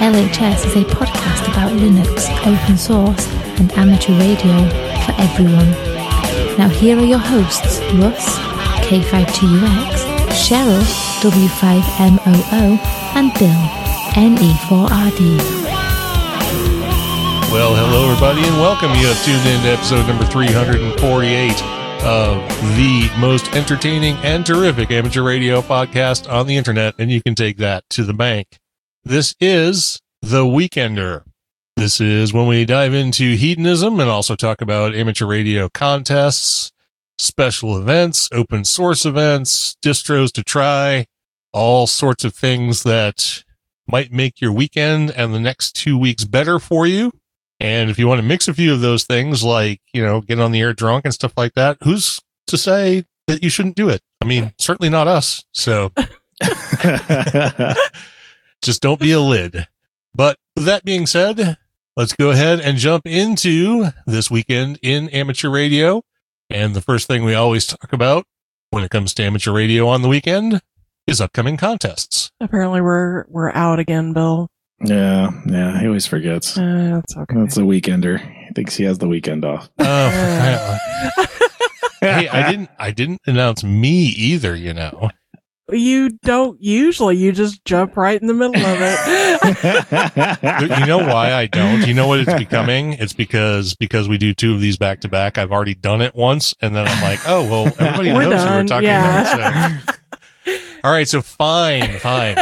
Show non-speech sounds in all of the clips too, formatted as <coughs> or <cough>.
LHS is a podcast about Linux, open source, and amateur radio for everyone. Now, here are your hosts Russ, K5TUX, Cheryl, W5MOO, and Bill, NE4RD. Well, hello, everybody, and welcome. You have tuned in to episode number 348 of the most entertaining and terrific amateur radio podcast on the internet, and you can take that to the bank. This is The Weekender. This is when we dive into hedonism and also talk about amateur radio contests, special events, open source events, distros to try, all sorts of things that might make your weekend and the next two weeks better for you. And if you want to mix a few of those things, like, you know, get on the air drunk and stuff like that, who's to say that you shouldn't do it? I mean, certainly not us. So <laughs> <laughs> just don't be a lid. But with that being said, let's go ahead and jump into this weekend in amateur radio. And the first thing we always talk about when it comes to amateur radio on the weekend is upcoming contests. Apparently, we're we're out again, Bill. Yeah, yeah, he always forgets. Uh, that's okay. That's a weekender. He thinks he has the weekend off. Oh, I- hey, I didn't, I didn't announce me either, you know. You don't usually. You just jump <laughs> right in the middle of it. you know why I don't? You know what it's becoming? <laughs> It's because because we do two of these back to back. I've already done it once, and then I'm like, oh well, everybody We're knows who we're talking yeah. about. So. <laughs> All right, so fine, fine.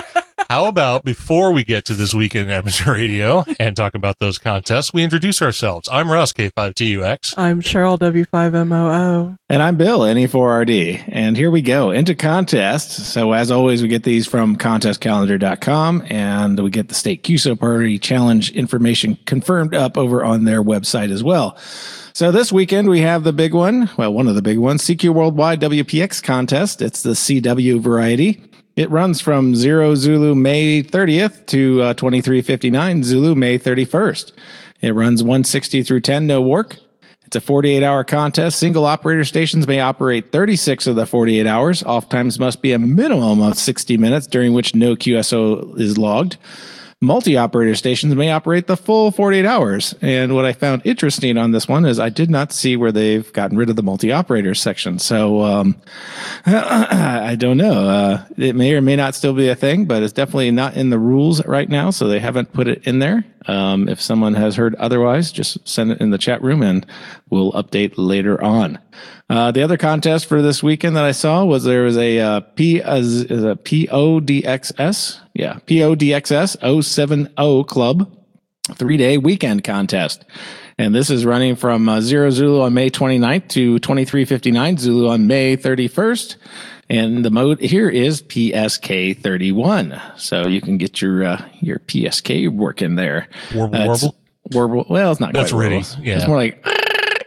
How about before we get to this weekend in amateur radio and talk about those contests, we introduce ourselves. I'm Russ K5TUX. I'm Cheryl W5MOO. And I'm Bill, NE4RD. And here we go into contests. So, as always, we get these from contestcalendar.com and we get the State QSO Party Challenge information confirmed up over on their website as well. So, this weekend we have the big one. Well, one of the big ones CQ Worldwide WPX contest. It's the CW variety. It runs from 0 Zulu May 30th to uh, 2359 Zulu May 31st. It runs 160 through 10, no work. It's a 48 hour contest. Single operator stations may operate 36 of the 48 hours. Off times must be a minimum of 60 minutes, during which no QSO is logged. Multi operator stations may operate the full 48 hours. And what I found interesting on this one is I did not see where they've gotten rid of the multi operator section. So um, <clears throat> I don't know. Uh, it may or may not still be a thing, but it's definitely not in the rules right now. So they haven't put it in there. Um, if someone has heard otherwise, just send it in the chat room and we'll update later on. Uh, the other contest for this weekend that I saw was there was a uh, P a, a PODXS, yeah, PODXS 070 Club three day weekend contest. And this is running from uh, 0 Zulu on May 29th to 2359 Zulu on May 31st. And the mode here is PSK 31. So you can get your uh, your PSK working there. Warble, Uh, warble. Warble. Well, it's not That's ready. Yeah. It's more like.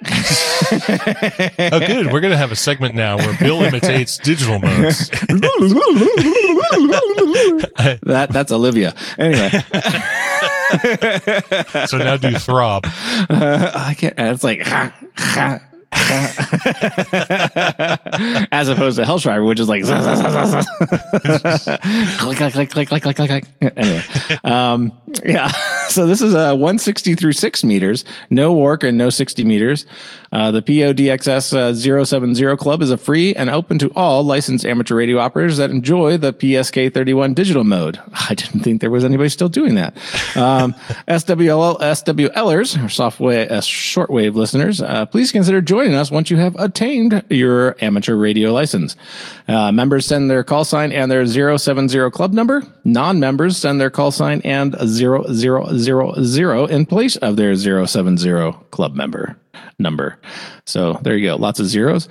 Oh, good. We're going to have a segment now where Bill imitates digital modes. <laughs> that that's Olivia. Anyway, <laughs> So now do throb. uh, <laughs> I can't. It's like <laughs> as opposed to Hellschreiber, which is like <laughs> click, click, click, click, click, click, click. Anyway, um, yeah. <laughs> So this is a 160 through six meters, no work and no 60 meters. Uh, the PODXS uh, 070 Club is a free and open to all licensed amateur radio operators that enjoy the PSK 31 digital mode. <laughs> I didn't think there was anybody still doing that. Um, <laughs> SWL, SWLers, or software, uh, shortwave listeners, uh, please consider joining us once you have attained your amateur radio license. Uh, members send their call sign and their 070 club number. Non-members send their call sign and 0000 in place of their 070 club member. number. So there you go. Lots of zeros.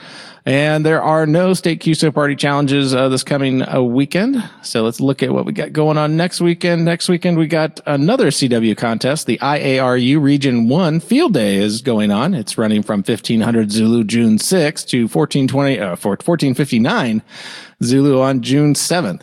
And there are no state QSO party challenges uh, this coming uh, weekend. So let's look at what we got going on next weekend. Next weekend, we got another CW contest. The IARU Region 1 Field Day is going on. It's running from 1500 Zulu June 6th to 1420, uh, 1459 Zulu on June 7th.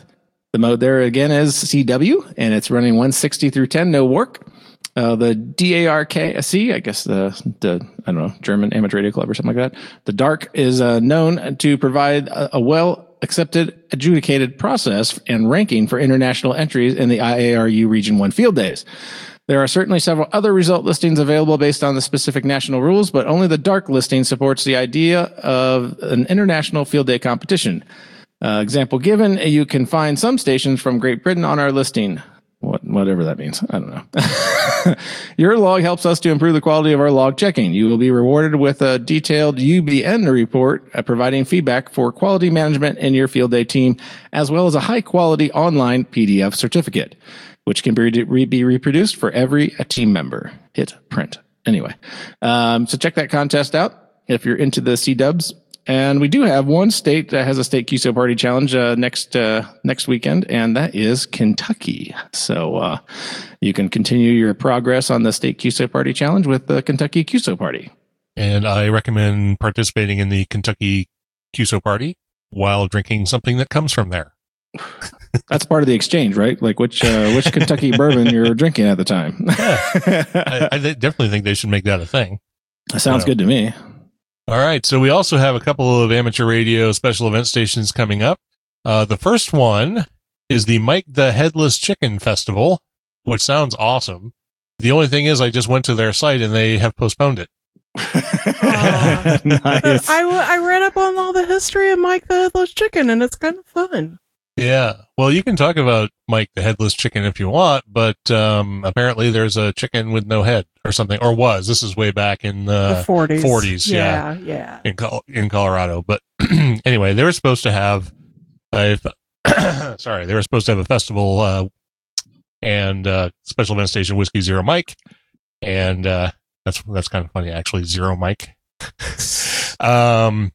The mode there again is CW, and it's running 160 through 10, no work. Uh, the DARC, I guess the the I don't know German Amateur Radio Club or something like that. The DARC is uh, known to provide a, a well accepted adjudicated process and ranking for international entries in the IARU Region One Field Days. There are certainly several other result listings available based on the specific national rules, but only the DARC listing supports the idea of an international field day competition. Uh, example given, you can find some stations from Great Britain on our listing. What, whatever that means. I don't know. <laughs> Your log helps us to improve the quality of our log checking. You will be rewarded with a detailed UBN report uh, providing feedback for quality management in your field day team, as well as a high quality online PDF certificate, which can be, re- be reproduced for every uh, team member. Hit print. Anyway, um, so check that contest out. If you're into the C dubs, and we do have one state that has a state QSO party challenge uh, next uh, next weekend, and that is Kentucky. So uh, you can continue your progress on the state QSO party challenge with the Kentucky QSO party. And I recommend participating in the Kentucky QSO party while drinking something that comes from there. <laughs> That's part of the exchange, right? Like which uh, which Kentucky bourbon you're drinking at the time. <laughs> I, I definitely think they should make that a thing. That sounds good to me. All right. So we also have a couple of amateur radio special event stations coming up. Uh, the first one is the Mike the Headless Chicken Festival, which sounds awesome. The only thing is, I just went to their site and they have postponed it. Uh, <laughs> <laughs> nice. I, w- I read up on all the history of Mike the Headless Chicken, and it's kind of fun. Yeah. Well, you can talk about Mike the Headless Chicken if you want, but um, apparently there's a chicken with no head or something, or was. This is way back in The the 40s. 40s, yeah. Yeah, yeah. in Col- in Colorado. But <clears throat> anyway, they were supposed to have a f- <coughs> sorry, they were supposed to have a festival uh, and uh, special event station Whiskey Zero Mike, and uh, that's that's kind of funny actually. Zero Mike. <laughs> um,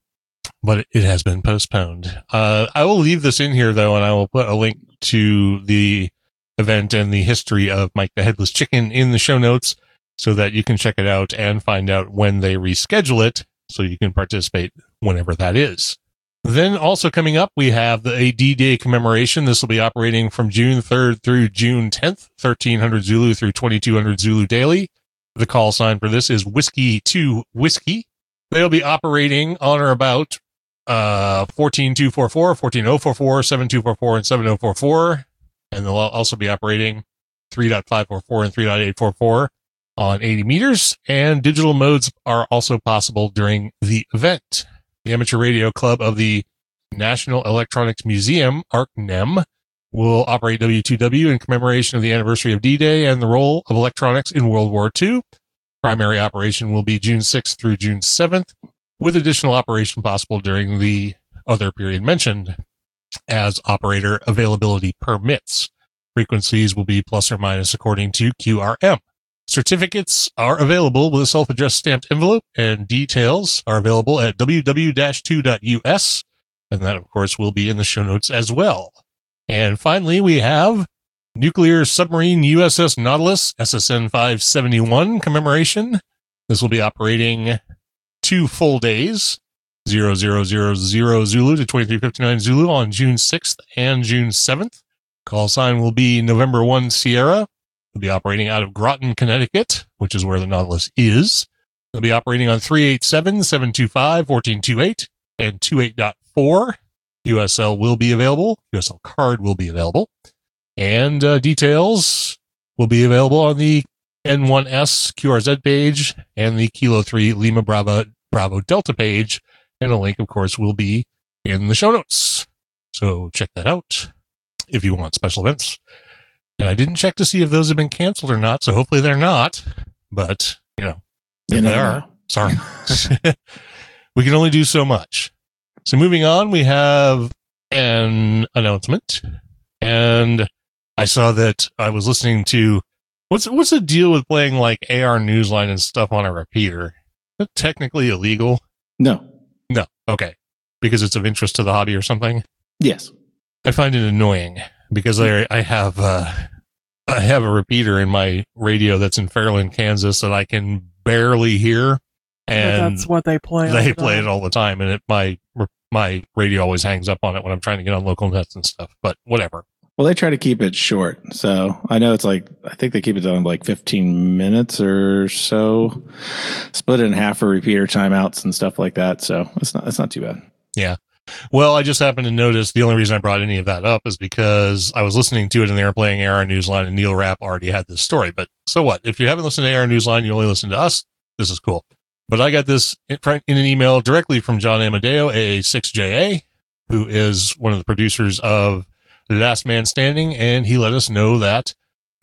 but it has been postponed. Uh, I will leave this in here though, and I will put a link to the event and the history of Mike the Headless Chicken in the show notes so that you can check it out and find out when they reschedule it so you can participate whenever that is. Then also coming up, we have the AD Day commemoration. This will be operating from June 3rd through June 10th, 1300 Zulu through 2200 Zulu daily. The call sign for this is Whiskey to Whiskey. They'll be operating on or about uh 14244, 14044, 7244, and 7044. And they'll also be operating 3.544 and 3.844 on 80 meters, and digital modes are also possible during the event. The Amateur Radio Club of the National Electronics Museum, ARCNEM, will operate W2W in commemoration of the anniversary of D-Day and the role of electronics in World War II. Primary operation will be June 6th through June 7th, with additional operation possible during the other period mentioned as operator availability permits. Frequencies will be plus or minus according to QRM. Certificates are available with a self-addressed stamped envelope and details are available at www-2.us. And that, of course, will be in the show notes as well. And finally, we have nuclear submarine USS Nautilus SSN 571 commemoration. This will be operating two full days, 0000 Zulu to 2359 Zulu on June 6th and June 7th. Call sign will be November 1 Sierra. Will be operating out of Groton, Connecticut, which is where the Nautilus is. They'll be operating on 387, 725, 1428, and 28.4. QSL will be available. QSL card will be available. And uh, details will be available on the N1S QRZ page and the Kilo 3 Lima Bravo, Bravo Delta page. And a link, of course, will be in the show notes. So check that out if you want special events. And I didn't check to see if those have been canceled or not. So hopefully they're not. But, you know, You if they never are, sorry. <laughs> <laughs> we can only do so much. So moving on, we have an announcement. And I saw that I was listening to what's what's the deal with playing like AR Newsline and stuff on a repeater? that technically illegal? No. No. Okay. Because it's of interest to the hobby or something. Yes. I find it annoying because I, I have uh, I have a repeater in my radio that's in Fairland, Kansas that I can barely hear, But and that's what they play. they play time. it all the time, and it my my radio always hangs up on it when I'm trying to get on local nets and stuff. But whatever. Well, they try to keep it short. So I know it's like, I think they keep it down like 15 minutes or so, split it in half for repeater timeouts and stuff like that. So it's not, it's not too bad. Yeah. Well, I just happened to notice the only reason I brought any of that up is because I was listening to it and they were playing AR Newsline and Neil Rapp already had this story. But so what? If you haven't listened to AR Newsline, you only listen to us. This is cool. But I got this in in an email directly from John Amodeo, AA6JA, who is one of the producers of Last Man Standing. And he let us know that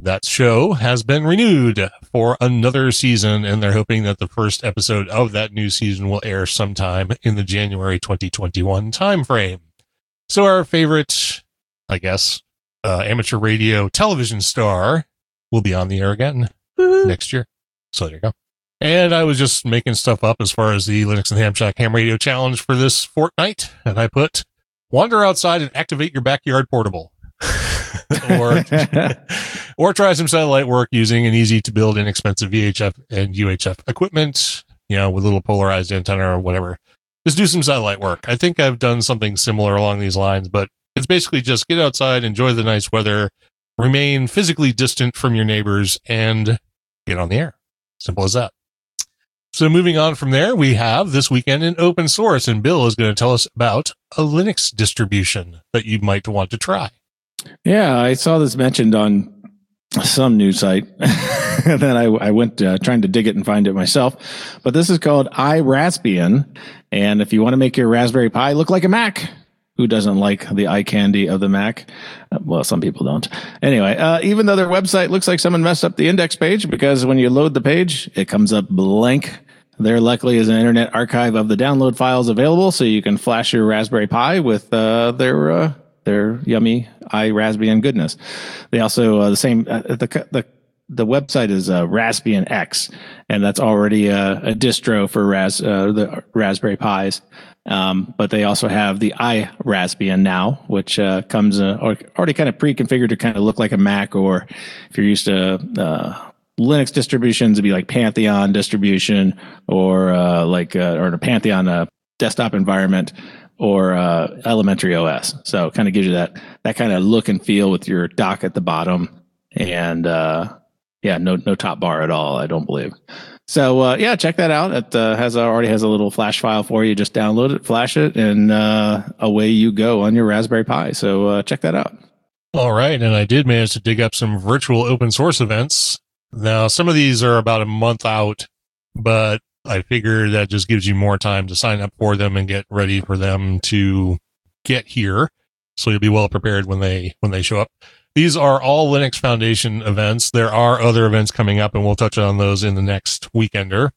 that show has been renewed for another season, and they're hoping that the first episode of that new season will air sometime in the January 2021 timeframe. So our favorite, I guess, uh, amateur radio television star will be on the air again Woohoo. next year. So there you go. And I was just making stuff up as far as the Linux and Ham Shack Ham Radio Challenge for this fortnight, and I put wander outside and activate your backyard portable. <laughs> or or try some satellite work using an easy to build inexpensive VHF and UHF equipment, you know, with a little polarized antenna or whatever. Just do some satellite work. I think I've done something similar along these lines, but it's basically just get outside, enjoy the nice weather, remain physically distant from your neighbors, and get on the air. Simple as that. So moving on from there, we have this weekend in open source, and Bill is going to tell us about a Linux distribution that you might want to try. Yeah, I saw this mentioned on some news site. <laughs> and then I, I went uh, trying to dig it and find it myself. But this is called iRaspbian. And if you want to make your Raspberry Pi look like a Mac, who doesn't like the eye candy of the Mac? Uh, well, some people don't. Anyway, uh, even though their website looks like someone messed up the index page because when you load the page, it comes up blank. There luckily is an internet archive of the download files available, so you can flash your Raspberry Pi with uh, their uh, their yummy iRaspbian goodness. They also uh, the same uh, the the the website is uh, Raspbian X, and that's already a, a distro for Ras uh, the Raspberry Pis. Um, but they also have the iRaspbian now, which uh, comes uh, already kind of pre-configured to kind of look like a Mac, or if you're used to uh, Linux distributions, it'd be like Pantheon distribution, or uh, like uh, or a Pantheon uh, desktop environment, or uh, Elementary OS. So it kind of gives you that that kind of look and feel with your dock at the bottom, and uh, yeah, no no top bar at all. I don't believe. So uh, yeah, check that out. It uh, has already has a little flash file for you. Just download it, flash it, and uh, away you go on your Raspberry Pi. So uh, check that out. All right. And I did manage to dig up some virtual open source events. Now, some of these are about a month out, but I figure that just gives you more time to sign up for them and get ready for them to get here. So you'll be well prepared when they, when they show up. These are all Linux Foundation events. There are other events coming up and we'll touch on those in the next weekender.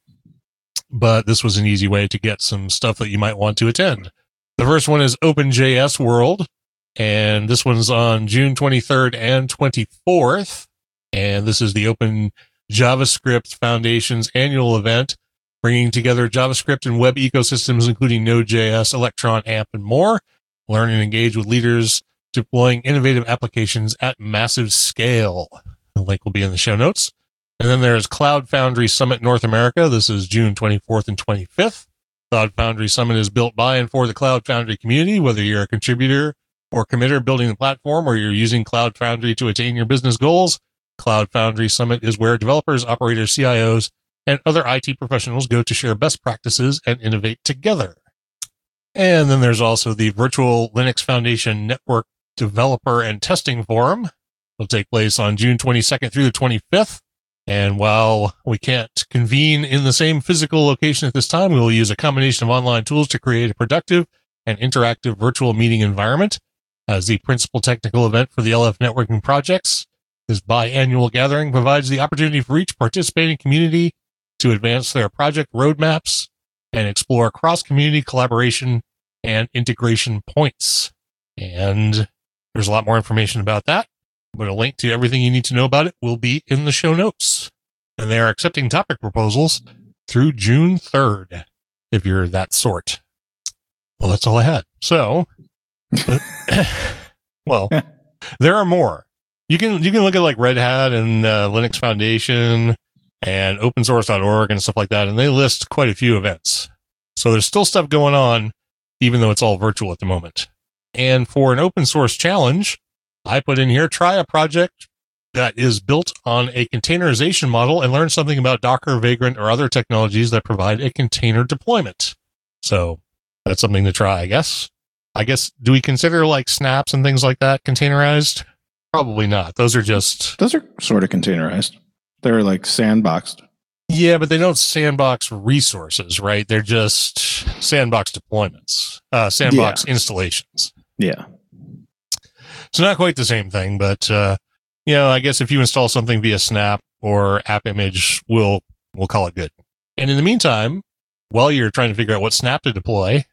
But this was an easy way to get some stuff that you might want to attend. The first one is OpenJS World and this one's on June 23rd and 24th. And this is the Open JavaScript Foundation's annual event, bringing together JavaScript and web ecosystems, including Node.js, Electron, AMP, and more. Learn and engage with leaders deploying innovative applications at massive scale. The link will be in the show notes. And then there's Cloud Foundry Summit North America. This is June 24th and 25th. Cloud Foundry Summit is built by and for the Cloud Foundry community, whether you're a contributor or committer building the platform or you're using Cloud Foundry to attain your business goals. Cloud Foundry Summit is where developers, operators, CIOs, and other IT professionals go to share best practices and innovate together. And then there's also the Virtual Linux Foundation Network Developer and Testing Forum. It'll take place on June 22nd through the 25th. And while we can't convene in the same physical location at this time, we will use a combination of online tools to create a productive and interactive virtual meeting environment. As the principal technical event for the LF networking projects, this biannual gathering provides the opportunity for each participating community to advance their project roadmaps and explore cross community collaboration and integration points. And there's a lot more information about that, but a link to everything you need to know about it will be in the show notes. And they are accepting topic proposals through June 3rd, if you're that sort. Well, that's all I had. So, <laughs> <laughs> well, there are more. You can you can look at like Red Hat and uh, Linux Foundation and opensource.org and stuff like that, and they list quite a few events. So there's still stuff going on, even though it's all virtual at the moment. And for an open source challenge, I put in here try a project that is built on a containerization model and learn something about Docker, Vagrant, or other technologies that provide a container deployment. So that's something to try, I guess. I guess, do we consider like snaps and things like that containerized? Probably not. Those are just, Those are sort of containerized. They're like sandboxed. yeah, but they don't sandbox resources, right? They're just sandbox deployments, uh, sandbox installations. Yeah. So not quite the same thing, but uh, you know, I guess if you install something via Snap or App Image, we'll we'll call it good. And in the meantime, while you're trying to figure out what Snap to deploy,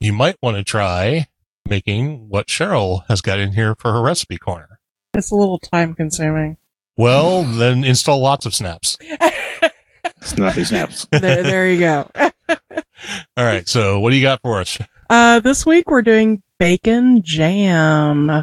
you might want to try making what Cheryl has got in here for her recipe corner. It's a little time consuming. Well, then install lots of snaps. <laughs> Snappy snaps. there, there you go. <laughs> All right. So what do you got for us? Uh, this week we're doing bacon jam.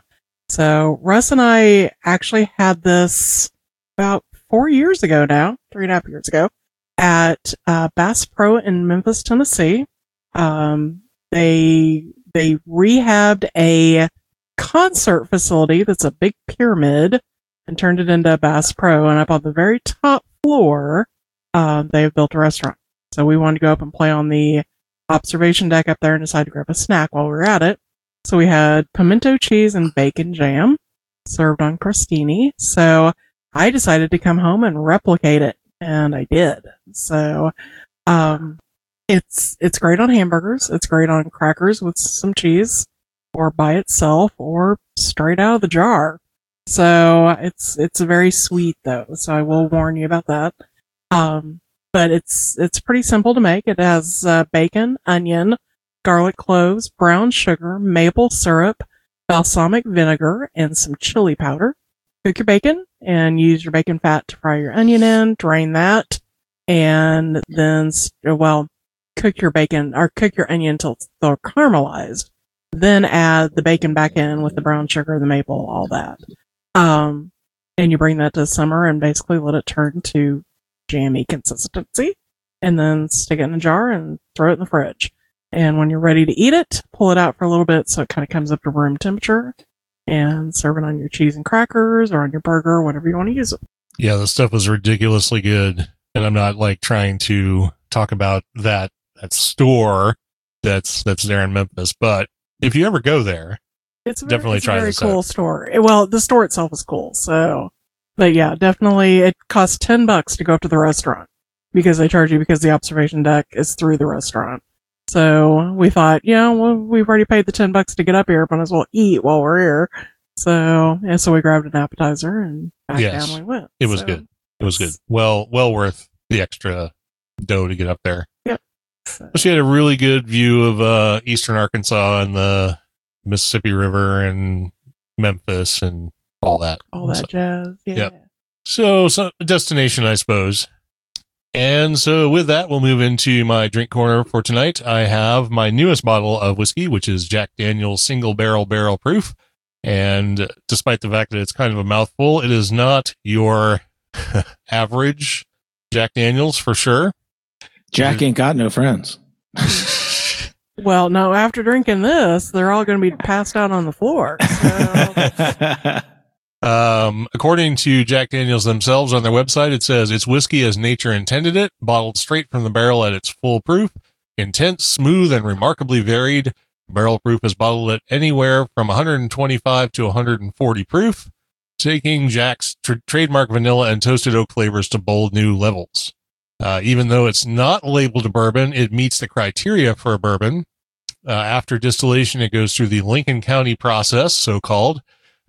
So Russ and I actually had this about four years ago now, three and a half years ago, at uh, Bass Pro in Memphis, Tennessee. Um, they they rehabbed a concert facility that's a big pyramid and turned it into a Bass Pro. And up on the very top floor, uh, they've built a restaurant. So we wanted to go up and play on the observation deck up there and decided to grab a snack while we were at it. So we had pimento cheese and bacon jam served on crostini. So I decided to come home and replicate it, and I did. So, um, it's it's great on hamburgers. It's great on crackers with some cheese, or by itself, or straight out of the jar. So it's it's very sweet though. So I will warn you about that. Um, but it's it's pretty simple to make. It has uh, bacon, onion, garlic cloves, brown sugar, maple syrup, balsamic vinegar, and some chili powder. Cook your bacon and use your bacon fat to fry your onion in. Drain that, and then well, cook your bacon or cook your onion until they're caramelized. Then add the bacon back in with the brown sugar, the maple, all that. Um, and you bring that to simmer and basically let it turn to jammy consistency and then stick it in a jar and throw it in the fridge. And when you're ready to eat it, pull it out for a little bit so it kind of comes up to room temperature and serve it on your cheese and crackers or on your burger, whatever you want to use it. Yeah, the stuff was ridiculously good, and I'm not like trying to talk about that that store that's that's there in Memphis, but if you ever go there, It's a Definitely very, it's a very this cool out. store. Well, the store itself is cool. So, but yeah, definitely it costs 10 bucks to go up to the restaurant because they charge you because the observation deck is through the restaurant. So we thought, yeah, well, we've already paid the 10 bucks to get up here, might as well eat while we're here. So, yeah, so we grabbed an appetizer and back Yes. down we went. It was So, good. it was good. Well, well worth the extra dough to get up there. She had a really good view of uh, eastern Arkansas and the Mississippi River and Memphis and all that. all that So- jazz. Yeah. Yep. So, so destination, I suppose. And so with that, we'll move into my drink corner for tonight. I have my newest bottle of whiskey, which is Jack Daniel's single barrel barrel proof. And despite the fact that it's kind of a mouthful, it is not your <laughs> average Jack Daniels for sure. Jack ain't got no friends. Well, no, after drinking this, they're all going to be passed out on the floor. So, <laughs> Um, according to Jack Daniels themselves on their website, it says it's whiskey as nature intended it, bottled straight from the barrel at its full proof, intense, smooth, and remarkably varied. Barrel proof is bottled at anywhere from 125 to 140 proof, taking Jack's tr- trademark vanilla and toasted oak flavors to bold new levels. Uh, even though it's not labeled a bourbon, it meets the criteria for a bourbon. Uh, after distillation, it goes through the Lincoln County process, so called,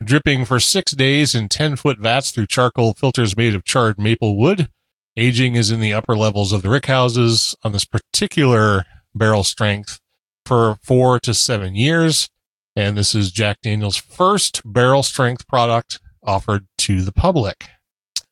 dripping for six days in 10 foot vats through charcoal filters made of charred maple wood. Aging is in the upper levels of the rick houses on this particular barrel strength for four to seven years. And this is Jack Daniel's first barrel strength product offered to the public.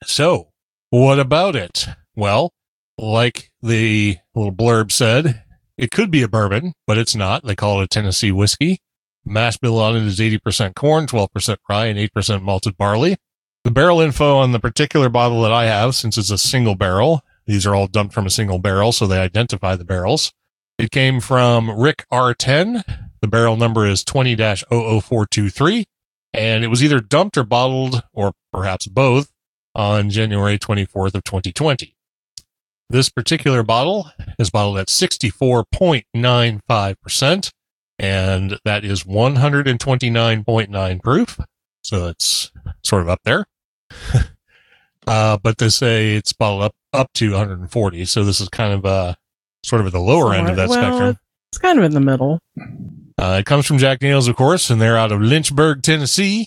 So what about it? Well, like the little blurb said, it could be a bourbon, but it's not. They call it a Tennessee whiskey. Mash bill on it is 80% corn, 12% rye, and 8% malted barley. The barrel info on the particular bottle that I have, since it's a single barrel, these are all dumped from a single barrel, so they identify the barrels. It came from Rick R10. The barrel number is 20 00423, and it was either dumped or bottled, or perhaps both, on January 24th of 2020. This particular bottle is bottled at 64.95%, and that is 129.9 proof. So it's sort of up there. <laughs> uh, but they say it's bottled up, up to 140. So this is kind of, uh, sort of at the lower end of that well, spectrum. It's kind of in the middle. Uh, it comes from Jack Daniels, of course, and they're out of Lynchburg, Tennessee.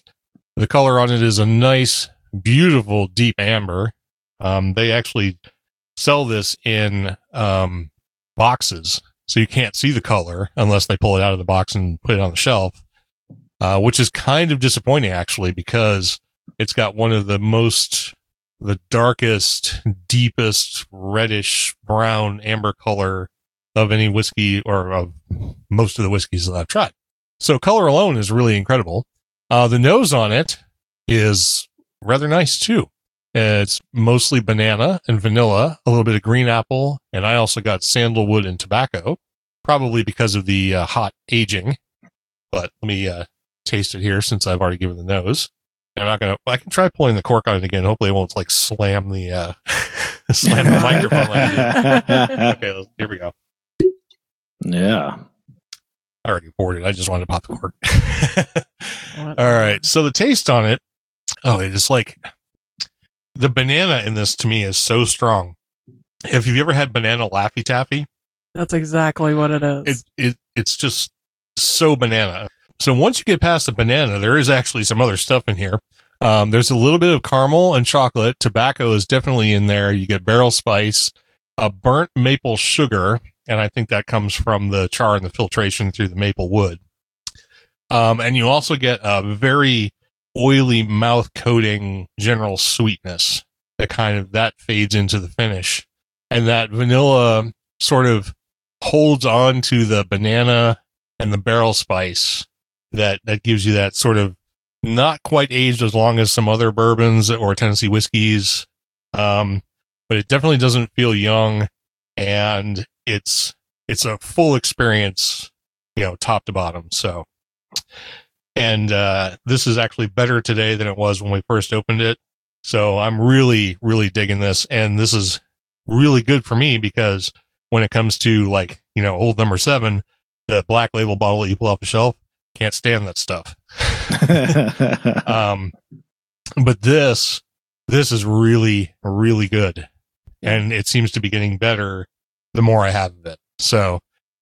The color on it is a nice, beautiful, deep amber. Um, they actually sell this in um, boxes, so you can't see the color unless they pull it out of the box and put it on the shelf, uh, which is kind of disappointing, actually, because it's got one of the most, the darkest, deepest reddish brown amber color of any whiskey or of most of the whiskeys that I've tried. So color alone is really incredible. Uh, the nose on it is rather nice too. It's mostly banana and vanilla, a little bit of green apple, and I also got sandalwood and tobacco, probably because of the uh, hot aging. But let me uh, taste it here since I've already given the nose. I'm not gonna. I can try pulling the cork on it again. Hopefully, it won't like slam the uh, <laughs> slam the microphone. Like it did. okay, let's- here we go. yeah. I already poured it. I just wanted to pop the cork. <laughs> All right. So the taste on it, oh, it is like the banana in this to me is so strong. If you've ever had banana Laffy Taffy, That's exactly what it is. it, it it's just so banana. So once you get past the banana, there is actually some other stuff in here. Um, there's a little bit of caramel and chocolate. Tobacco is definitely in there. You get barrel spice, a burnt maple sugar, and I think that comes from the char and the filtration through the maple wood. Um, and you also get a very oily mouth coating general sweetness that kind of that fades into the finish. And that vanilla sort of holds on to the banana and the barrel spice that that gives you that sort of not quite aged as long as some other bourbons or Tennessee whiskeys. Um, but it definitely doesn't feel young and it's it's a full experience, you know, top to bottom. So and uh this is actually better today than it was when we first opened it. So I'm really, really digging this. And this is really good for me because when it comes to like, you know, old number seven, the black label bottle that you pull off the shelf, can't stand that stuff. <laughs> um, but this, this is really, really good. And it seems to be getting better the more I have of it. So,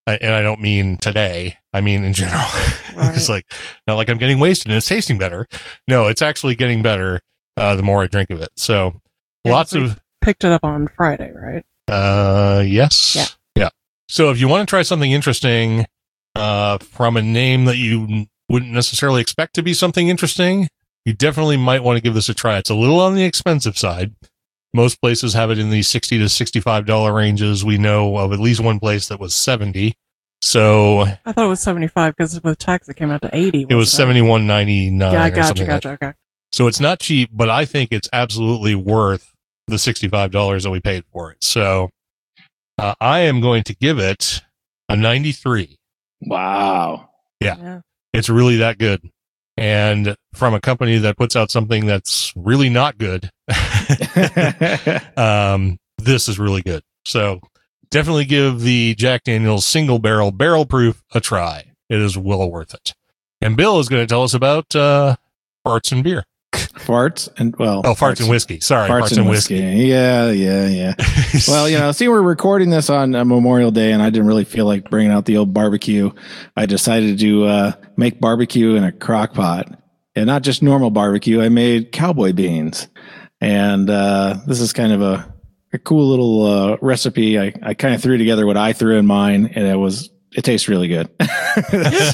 and I don't mean today. I mean in general. <laughs> it's like, not like I'm getting wasted and it's tasting better. No, it's actually getting better, uh, the more I drink of it. So Yeah, lots so- of, Picked it up on Friday, right? uh, yes. Yeah. Yeah. So if you want to try something interesting, uh, from a name that you wouldn't necessarily expect to be something interesting, you definitely might want to give this a try. It's a little on the expensive side. Most places have it in the 60 to $65 ranges. We know of at least one place that was 70. So I thought it was 75 because with tax it came out to 80. it was 71.99 Yeah, I gotcha, something like gotcha, okay. So it's not cheap, but I think it's absolutely worth the $65 that we paid for it. So uh, I am going to give it a 93. wow. Yeah. Yeah. It's really that good. And from a company that puts out something that's really not good, <laughs> <laughs> um, this is really good. So definitely give the Jack Daniels single barrel barrel proof a try. It is well worth it. And Bill is going to tell us about uh, farts and beer. farts and well, Oh, farts, and whiskey. Sorry, Farts, and whiskey. Yeah, yeah, yeah. <laughs> Well, you know, see, we're recording this on uh, Memorial Day, and I didn't really feel like bringing out the old barbecue. I decided to uh, make barbecue in a crock pot, and not just normal barbecue. I made cowboy beans, and uh, this is kind of a, a cool little uh, recipe. I, I kind of threw together what I threw in mine, and it was it tastes really good.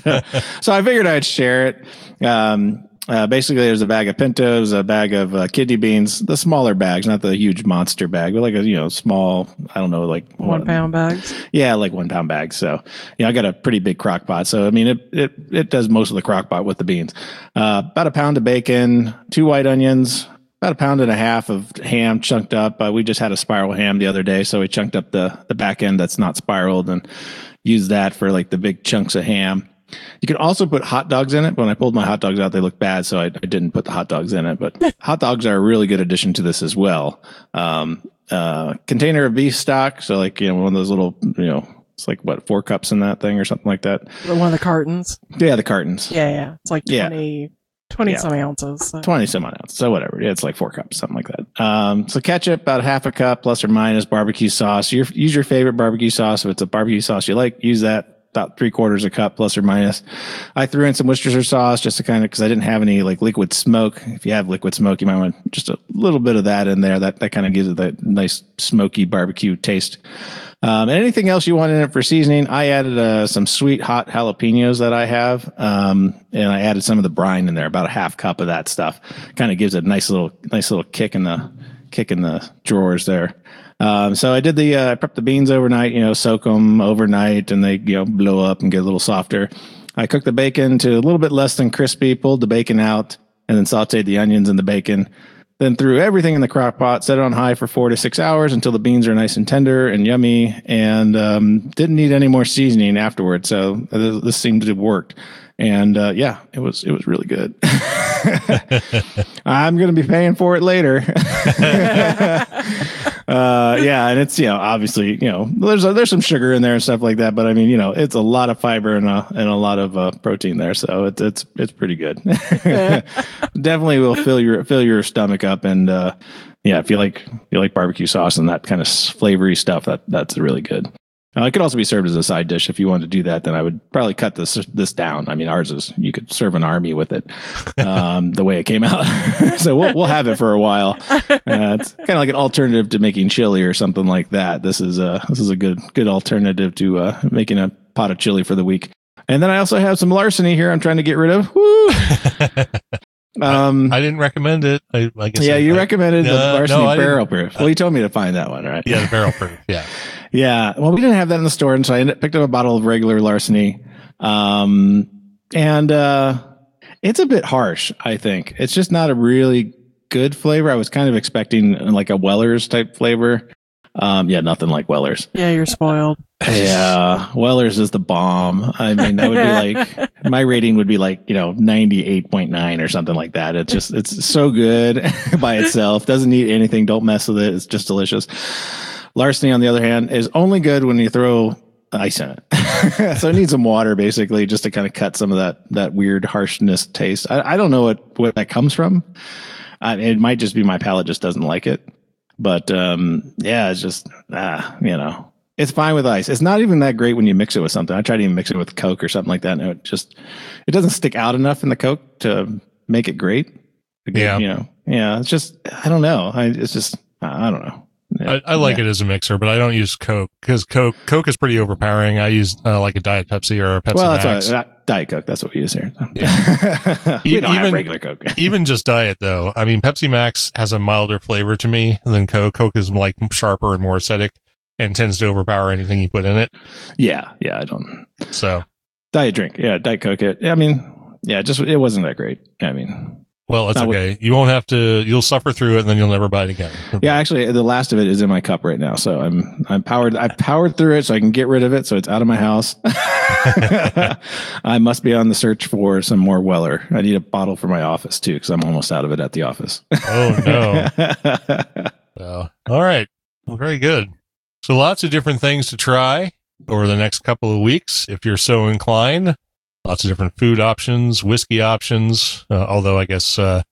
so, <laughs> so I figured I'd share it. Um, uh, basically, there's a bag of pintos, a bag of uh, kidney beans, the smaller bags, not the huge monster bag, but like a you know small. I don't know, like One pound bags. Yeah, like one pound bags. So yeah, I got a pretty big crock pot. So I mean, it it it does most of the crock pot with the beans. Uh, about a pound of bacon, two white onions, about a pound and a half of ham chunked up. Uh, we just had a spiral ham the other day, so we chunked up the the back end that's not spiraled and used that for like the big chunks of ham. You can also put hot dogs in it. When I pulled my hot dogs out, they looked bad, so I, I didn't put the hot dogs in it. But <laughs> hot dogs are a really good addition to this as well. Um, uh, container of beef stock, so like you know one of those little you know it's like what four cups in that thing or something like that. One of the cartons. Yeah, the cartons. Yeah, yeah. It's like Yeah. 20, 20 Yeah. some ounces. So. 20 some ounces. So whatever. Yeah, it's like four cups, something like that. Um, so ketchup, about half a cup plus or minus barbecue sauce. Your, use your favorite barbecue sauce. If it's a barbecue sauce you like, use that about three quarters a cup plus or minus. I threw in some Worcestershire sauce just to kind of, cause I didn't have any like liquid smoke. If you have liquid smoke, you might want just a little bit of that in there. That, that kind of gives it that nice smoky barbecue taste. Um, and anything else you want in it for seasoning, I added uh, some sweet hot jalapenos that I have, um, and I added some of the brine in there, about a half cup of that stuff. Kind of gives a nice little, nice little kick in the kick in the drawers there. Um, so I did the uh, I prepped the beans overnight, you know, soak them overnight, and they you know blow up and get a little softer. I cooked the bacon to a little bit less than crispy, pulled the bacon out, and then sauteed the onions and the bacon. Then threw everything in the crock pot, set it on high for four to six hours until the beans are nice and tender and yummy, and um, didn't need any more seasoning afterwards. So this, this seemed to have worked, and uh, yeah, it was it was really good. <laughs> <laughs> I'm going to be paying for it later. <laughs> uh, yeah, and it's you know obviously you know there's there's some sugar in there and stuff like that, but I mean you know it's a lot of fiber and a and a lot of uh, protein there, so it's it's it's pretty good. <laughs> Definitely will fill your fill your stomach up, and uh, yeah, if you like if you like barbecue sauce and that kind of flavory stuff, that that's really good. Uh, it could also be served as a side dish if you wanted to do that. Then I would probably cut this this down. I mean, ours is you could serve an army with it, <laughs> um, the way it came out. <laughs> so we'll we'll have it for a while. Uh, it's kind of like an alternative to making chili or something like that. This is a this is a good good alternative to uh, making a pot of chili for the week. And then I also have some larceny here. I'm trying to get rid of. Woo! <laughs> Um, I didn't recommend it. I, I guess yeah, I, you I- recommended the larceny no, barrel proof. Well, you told me to find that one, right? Yeah, the barrel proof. Yeah. Yeah. Well, we didn't have that in the store, and so I ended, picked up a bottle of regular larceny. Um, and uh, it's a bit harsh. I think it's just not a really good flavor. I was kind of expecting like a Weller's type flavor. Um, yeah, nothing like Weller's. Yeah, you're spoiled. Yeah, Weller's is the bomb. I mean, that would be like <laughs> my rating would be like you know ninety eight point nine or something like that. It's just it's so good <laughs> by itself. Doesn't need anything. Don't mess with it. It's just delicious. Larceny, on the other hand, is only good when you throw ice in it. <laughs> so it needs some water basically just to kind of cut some of that that weird harshness taste. I, I don't know what what that comes from. Uh, it might just be my palate just doesn't like it. But um, yeah, it's just ah, you know, it's fine with ice. It's not even that great when you mix it with something. I tried to even mix it with Coke or something like that, and it just it doesn't stick out enough in the Coke to make it great. Yeah. you know, yeah. It's just I don't know. I, it's just I don't know. I, I like Yeah. it as a mixer, but I don't use Coke because Coke Coke is pretty overpowering. I use uh, like a Diet Pepsi or a Pepsi Well, Max. that's what, uh, Diet Coke. That's what we use here. Yeah. <laughs> we don't have regular Coke. <laughs> Even just diet though, I mean Pepsi Max has a milder flavor to me than Coke. Coke is like sharper and more acidic and tends to overpower anything you put in it. yeah, yeah. I don't So, diet drink. Yeah, Diet Coke. It, I mean, yeah, just it wasn't that great. I mean, well, it's Not with- okay. You won't have to. You'll suffer through it, and then you'll never buy it again. yeah. Actually, the last of it is in my cup right now, so I'm I'm powered. I powered through it, so I can get rid of it, so it's out of my house. <laughs> I must be on the search for some more Weller. I need a bottle for my office too, because I'm almost out of it at the office. Oh no. <laughs> So, all right. Well, very good. So lots of different things to try over the next couple of weeks, if you're so inclined. Lots of different food options, whiskey options. Uh, although I guess uh,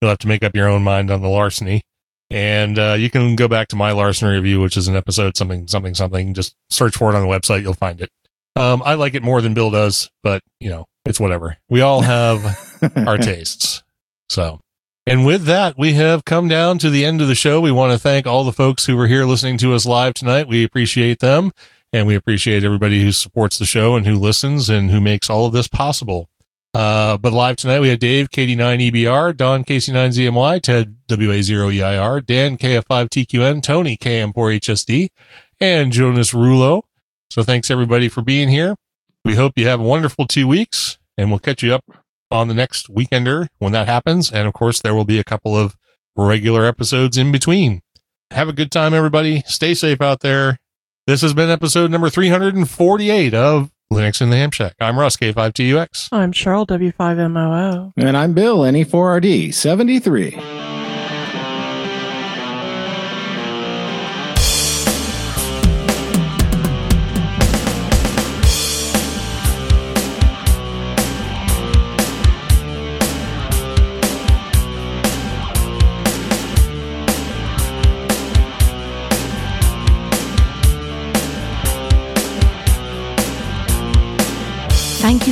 you'll have to make up your own mind on the larceny. And uh, you can go back to my larceny review, which is an episode something something something. Just search for it on the website; you'll find it. Um, I like it more than Bill does, but you know it's whatever. We all have <laughs> our tastes. So, and with that, we have come down to the end of the show. We want to thank all the folks who were here listening to us live tonight. We appreciate them and we appreciate everybody who supports the show and who listens and who makes all of this possible. Uh, but live tonight, we have Dave, KD9EBR, Don, KC9ZMY, Ted, WA0EIR, Dan, KF5TQN, Tony, KM4HSD, and Jonas Rulo. So thanks everybody for being here. We hope you have a wonderful two weeks and we'll catch you up on the next weekender when that happens. And of course, there will be a couple of regular episodes in between. Have a good time, everybody. Stay safe out there. This has been episode number 348 of Linux in the Ham Shack. I'm Russ, K5TUX. I'm Cheryl, W5MOO. And I'm Bill, NE4RD